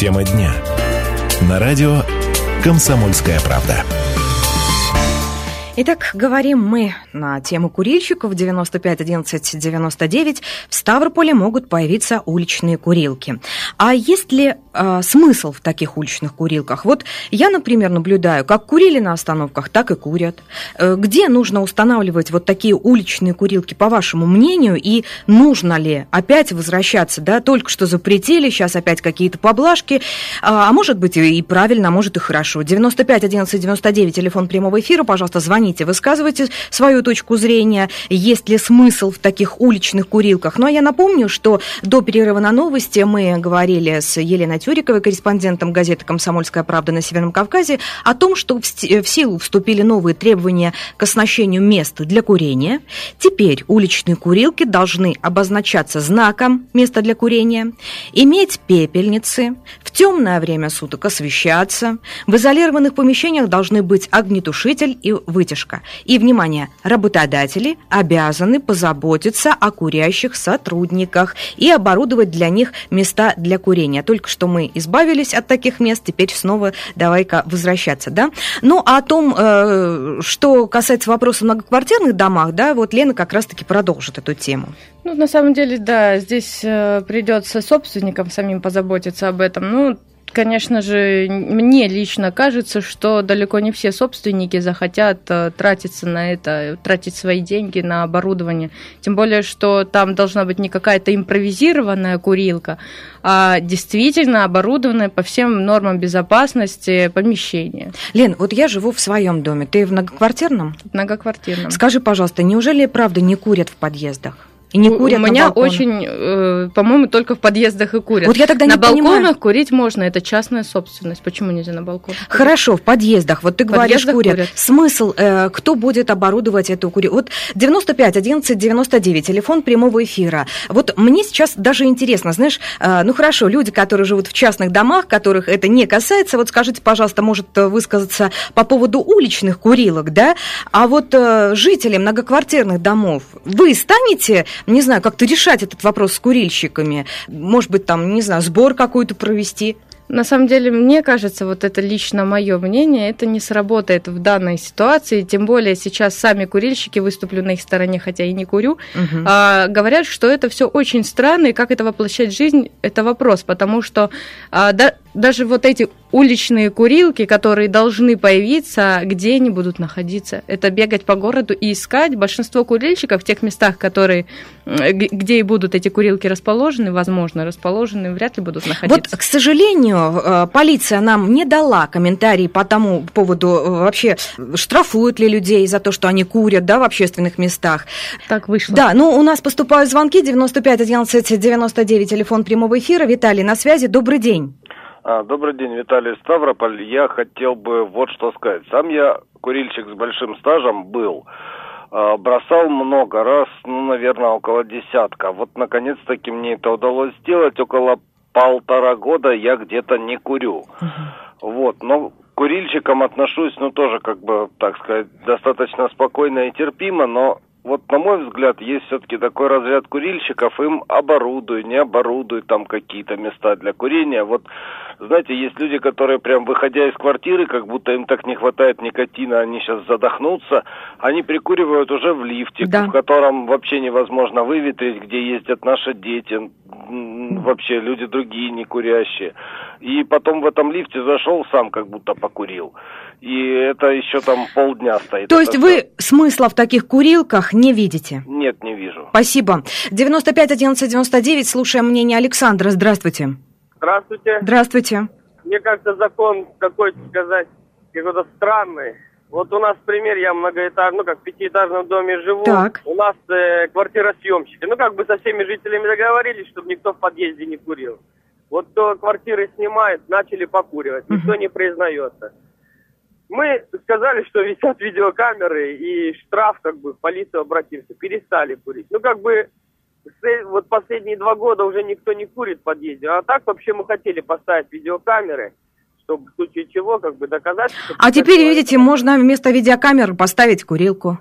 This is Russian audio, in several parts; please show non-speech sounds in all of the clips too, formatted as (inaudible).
Тема дня. На радио «Комсомольская правда». Итак, говорим мы на тему курильщиков 95 11 99. В Ставрополе могут появиться уличные курилки. А есть ли э, смысл в таких уличных курилках? Вот я, например, наблюдаю, как курили на остановках, так и курят. Э, где нужно устанавливать вот такие уличные курилки, по вашему мнению, и нужно ли опять возвращаться, да, только что запретили, сейчас опять какие-то поблажки, а, а может быть и правильно, а может и хорошо. 95 11 99, телефон прямого эфира, пожалуйста, звоните, высказывайте свою точку зрения, есть ли смысл в таких уличных курилках. Ну, а я напомню, что до перерыва на новости мы говорили с Еленой Тюриковой, корреспондентом газеты «Комсомольская правда» на Северном Кавказе, о том, что в силу вступили новые требования к оснащению мест для курения. Теперь уличные курилки должны обозначаться знаком «место для курения», иметь пепельницы, в темное время суток освещаться, в изолированных помещениях должны быть огнетушитель и вытяжка. И, внимание, работодатели обязаны позаботиться о курящих сотрудниках и оборудовать для них места для курения. Только что мы избавились от таких мест, теперь снова давай-ка возвращаться, да? Ну, а о том, э, что касается вопроса многоквартирных домах, да, вот Лена как раз-таки продолжит эту тему. Ну, на самом деле, да, здесь э, придется собственникам самим позаботиться об этом. Ну, конечно же, мне лично кажется, что далеко не все собственники захотят э, тратиться на это, тратить свои деньги на оборудование. Тем более, что там должна быть не какая-то импровизированная курилка, а действительно оборудованное по всем нормам безопасности помещение. Лен, вот я живу в своем доме. Ты в многоквартирном? В многоквартирном. Скажи, пожалуйста, неужели правда не курят в подъездах? И не курят У меня очень, э, по-моему, только в подъездах и курят. Вот я тогда на не балконах понимаю. курить можно, это частная собственность. Почему нельзя на балконах? Хорошо, в подъездах. Вот ты говоришь, курят. курят. Смысл, э, кто будет оборудовать эту курилку? Вот 95 11 99, телефон прямого эфира. Вот мне сейчас даже интересно, знаешь, э, ну хорошо, люди, которые живут в частных домах, которых это не касается, вот скажите, пожалуйста, может высказаться по поводу уличных курилок, да? А вот э, жители многоквартирных домов, вы станете не знаю, как-то решать этот вопрос с курильщиками? Может быть, там, не знаю, сбор какой-то провести? На самом деле, мне кажется, вот это лично мое мнение, это не сработает в данной ситуации, тем более сейчас сами курильщики, выступлю на их стороне, хотя и не курю, угу. а, говорят, что это все очень странно, и как это воплощать в жизнь, это вопрос, потому что а, да, даже вот эти уличные курилки, которые должны появиться, где они будут находиться? Это бегать по городу и искать. Большинство курильщиков в тех местах, которые, где и будут эти курилки расположены, возможно, расположены, вряд ли будут находиться. Вот, к сожалению, э, полиция нам не дала комментарий по тому поводу, э, вообще, штрафуют ли людей за то, что они курят, да, в общественных местах. Так вышло. Да, ну, у нас поступают звонки 95 11 99, телефон прямого эфира. Виталий, на связи, добрый день. А, добрый день, Виталий Ставрополь. Я хотел бы вот что сказать. Сам я курильщик с большим стажем был. А, бросал много раз, ну, наверное, около десятка. Вот, наконец-таки, мне это удалось сделать. Около полтора года я где-то не курю. Вот, но курильщикам отношусь, ну, тоже, как бы, так сказать, достаточно спокойно и терпимо, но вот на мой взгляд, есть все-таки такой разряд курильщиков, им оборудуй, не оборудуй там какие-то места для курения. Вот, знаете, есть люди, которые прям выходя из квартиры, как будто им так не хватает никотина, они сейчас задохнутся, они прикуривают уже в лифте, да. в котором вообще невозможно выветрить, где ездят наши дети, вообще люди другие не курящие. И потом в этом лифте зашел сам, как будто покурил. И это еще там полдня стоит. То есть вы смысла в таких курилках не видите? Нет, не вижу. Спасибо. 95 11 99, слушаем мнение Александра. Здравствуйте. Здравствуйте. Здравствуйте. Мне кажется, закон какой-то сказать, какой-то странный. Вот у нас пример, я многоэтажный, ну как в пятиэтажном доме живу. Так. У нас э, квартира съемщика. Ну как бы со всеми жителями договорились, чтобы никто в подъезде не курил. Вот кто квартиры снимает, начали покуривать. Никто не признается. Мы сказали, что висят видеокамеры, и штраф, как бы, в полицию обратился. Перестали курить. Ну, как бы, вот последние два года уже никто не курит в подъезде. А так вообще мы хотели поставить видеокамеры, чтобы в случае чего, как бы, доказать... А теперь, видите, можно вместо видеокамеры поставить курилку.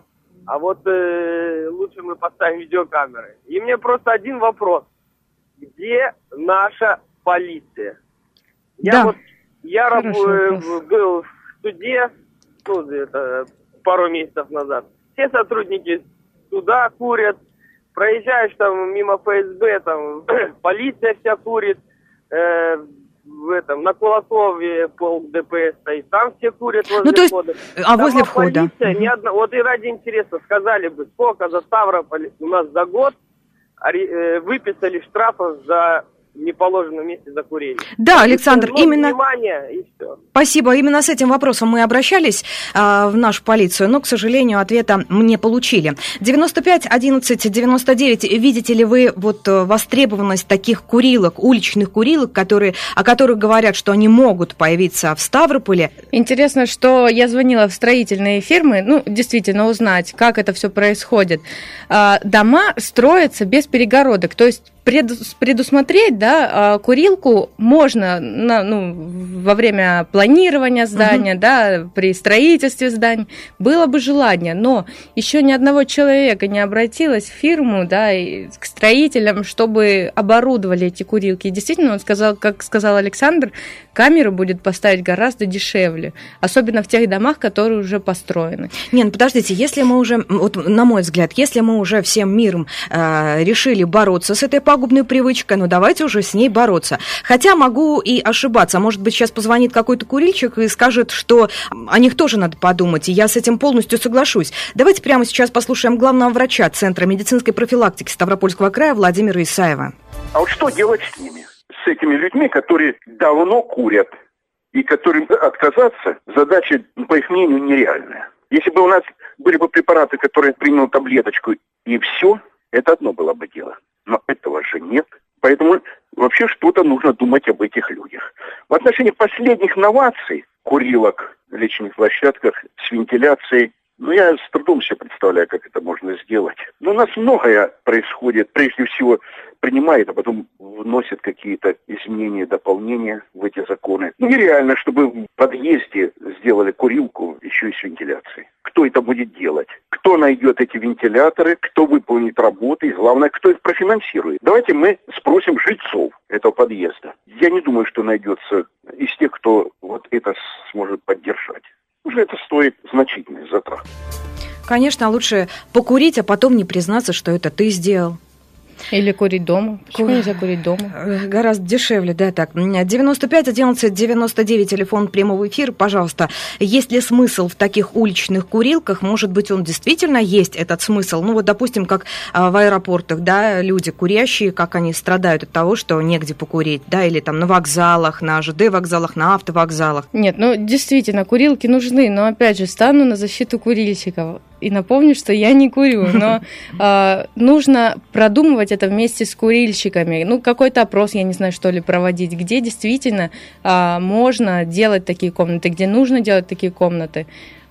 А вот э, лучше мы поставим видеокамеры. И мне просто один вопрос. Где наша полиция? Я Да. вот я раб- э, был в суде, ну, это пару месяцев назад. Все сотрудники суда курят. Проезжаешь там мимо ФСБ, там (clears throat) полиция вся курит. Э, в этом, на Кулакове полк ДПС стоит, там все курят возле Ну, то есть, входа. а возле Сама входа? полиция ни одна- вот и ради интереса сказали бы, сколько за Ставрополь у нас за год э, выписали штрафов за неположенном месте за курение. Да, Александр, Ну, именно... Внимание, и все. Спасибо. Именно с этим вопросом мы обращались а, в нашу полицию, но, к сожалению, ответа не получили. 95 11 99. Видите ли вы вот э, востребованность таких курилок, уличных курилок, которые, о которых говорят, что они могут появиться в Ставрополе? Интересно, что я звонила в строительные фирмы, ну, действительно, узнать, как это все происходит. А, Дома строятся без перегородок, то есть предусмотреть, да, а, курилку можно на, ну, во время планирования здания, да, при строительстве зданий, было бы желание, но еще ни одного человека не обратилось в фирму, да, к строителям, чтобы оборудовали эти курилки. И действительно, он сказал, как сказал Александр, камеру будет поставить гораздо дешевле, особенно в тех домах, которые уже построены. Не, ну подождите, если мы уже, вот на мой взгляд, если мы уже всем миром э, решили бороться с этой пагубной привычкой, ну давайте уже с ней бороться. Хотя могу и ошибаться. Может быть, сейчас позвонит какой-то курильщик и скажет, что о них тоже надо подумать, и я с этим полностью соглашусь. Давайте прямо сейчас послушаем главного врача Центра медицинской профилактики Ставропольского края Владимира Исаева. А вот что делать с ними? С этими людьми, которые давно курят и которым отказаться, задача, ну, по их мнению, нереальная. Если бы у нас были бы препараты, которые принял таблеточку и все, это одно было бы дело. Но этого же нет. Поэтому вообще что-то нужно думать об этих людях. В отношении последних новаций, курилок, лечебных площадках, с вентиляцией, ну, я с трудом себе представляю, как это можно сделать. Но у нас многое происходит. Прежде всего, принимает, а потом вносят какие-то изменения, дополнения в эти законы. Ну, нереально, чтобы в подъезде сделали курилку еще и с вентиляцией. Кто это будет делать? Кто найдет эти вентиляторы? Кто выполнит работы? И главное, кто их профинансирует? Давайте мы спросим жильцов этого подъезда. Я не думаю, что найдется из тех, кто вот это сможет поддержать. Уже это стоит значительных затрат. Конечно, лучше покурить, а потом не признаться, что это ты сделал. Или курить дома. Почему нельзя курить дома? Гораздо дешевле, да, так. 95 11 99, телефон прямого эфира, пожалуйста. Есть ли смысл в таких уличных курилках? Может быть, он действительно есть, этот смысл? Ну, вот, допустим, как а, в аэропортах, да, люди курящие, как они страдают от того, что негде покурить, да, или там на вокзалах, на ЖД-вокзалах, на автовокзалах. Нет, ну действительно, курилки нужны, но опять же стану на защиту курильщиков и напомню, что я не курю, но э, (laughs) нужно продумывать это вместе с курильщиками. Ну, какой-то опрос, я не знаю, что ли, проводить, где действительно э, можно делать такие комнаты, где нужно делать такие комнаты.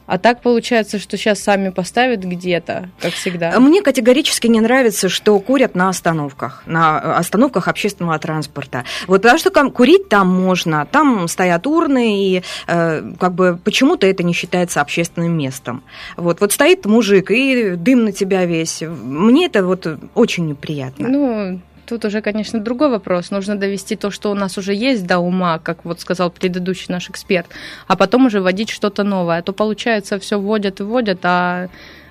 А так получается, что сейчас сами поставят где-то, как всегда. Мне категорически не нравится, что курят на остановках, на остановках общественного транспорта. Вот потому что там курить там можно, там стоят урны, и э, как бы почему-то это не считается общественным местом. Вот, вот стоит мужик, и дым на тебя весь. Мне это вот очень неприятно. Ну, Тут уже, конечно, другой вопрос. Нужно довести то, что у нас уже есть до ума, как вот сказал предыдущий наш эксперт, а потом уже вводить что-то новое. А то получается все вводят и вводят, а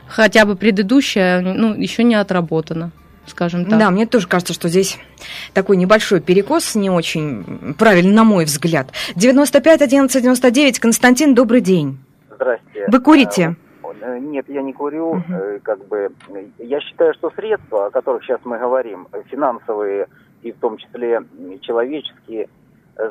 хотя бы предыдущее ну, еще не отработано скажем так. Да, мне тоже кажется, что здесь такой небольшой перекос, не очень правильно, на мой взгляд. 95 11 99, Константин, добрый день. Здрасте. Вы курите? Нет, я не курю. Uh-huh. Как бы я считаю, что средства, о которых сейчас мы говорим, финансовые и в том числе человеческие,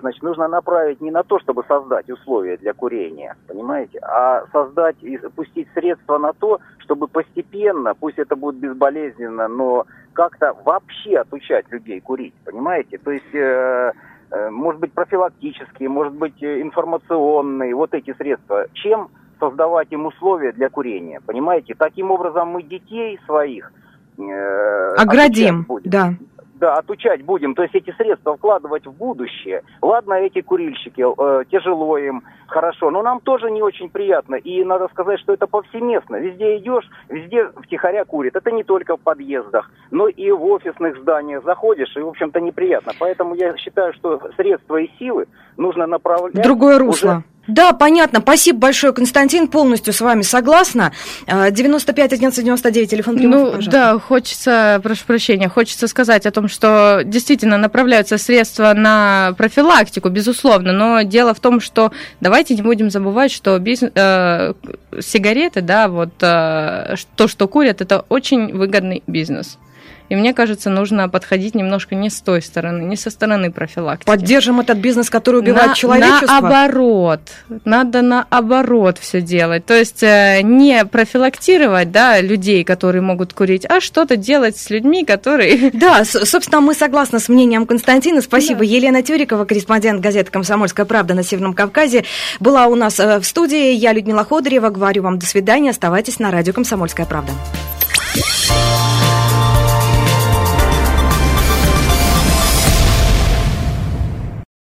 значит, нужно направить не на то, чтобы создать условия для курения, понимаете, а создать и пустить средства на то, чтобы постепенно, пусть это будет безболезненно, но как-то вообще отучать людей курить, понимаете? То есть э, э, может быть профилактические, может быть информационные, вот эти средства. Чем создавать им условия для курения, понимаете? Таким образом мы детей своих э, оградим, будем. да. да, отучать будем, то есть эти средства вкладывать в будущее. Ладно, эти курильщики, э, тяжело им, хорошо, но нам тоже не очень приятно. И надо сказать, что это повсеместно. Везде идешь, везде втихаря курит. Это не только в подъездах, но и в офисных зданиях заходишь, и, в общем-то, неприятно. Поэтому я считаю, что средства и силы нужно направлять... Другое русло. Уже да, понятно. Спасибо большое, Константин. Полностью с вами согласна. 95 11 99, телефон прямого, Ну, пожалуйста. да, хочется, прошу прощения, хочется сказать о том, что действительно направляются средства на профилактику, безусловно, но дело в том, что давайте не будем забывать, что бизнес, э, сигареты, да, вот э, то, что курят, это очень выгодный бизнес. И мне кажется, нужно подходить немножко не с той стороны, не со стороны профилактики. Поддержим этот бизнес, который убивает на, человечество? Наоборот. Надо наоборот все делать. То есть э, не профилактировать да, людей, которые могут курить, а что-то делать с людьми, которые... (laughs) Да, собственно, мы согласны с мнением Константина. Спасибо. Да. Елена Тюрикова, корреспондент газеты «Комсомольская правда» на Северном Кавказе, была у нас э, в студии. Я, Людмила Ходорева, говорю вам до свидания. Оставайтесь на радио «Комсомольская правда».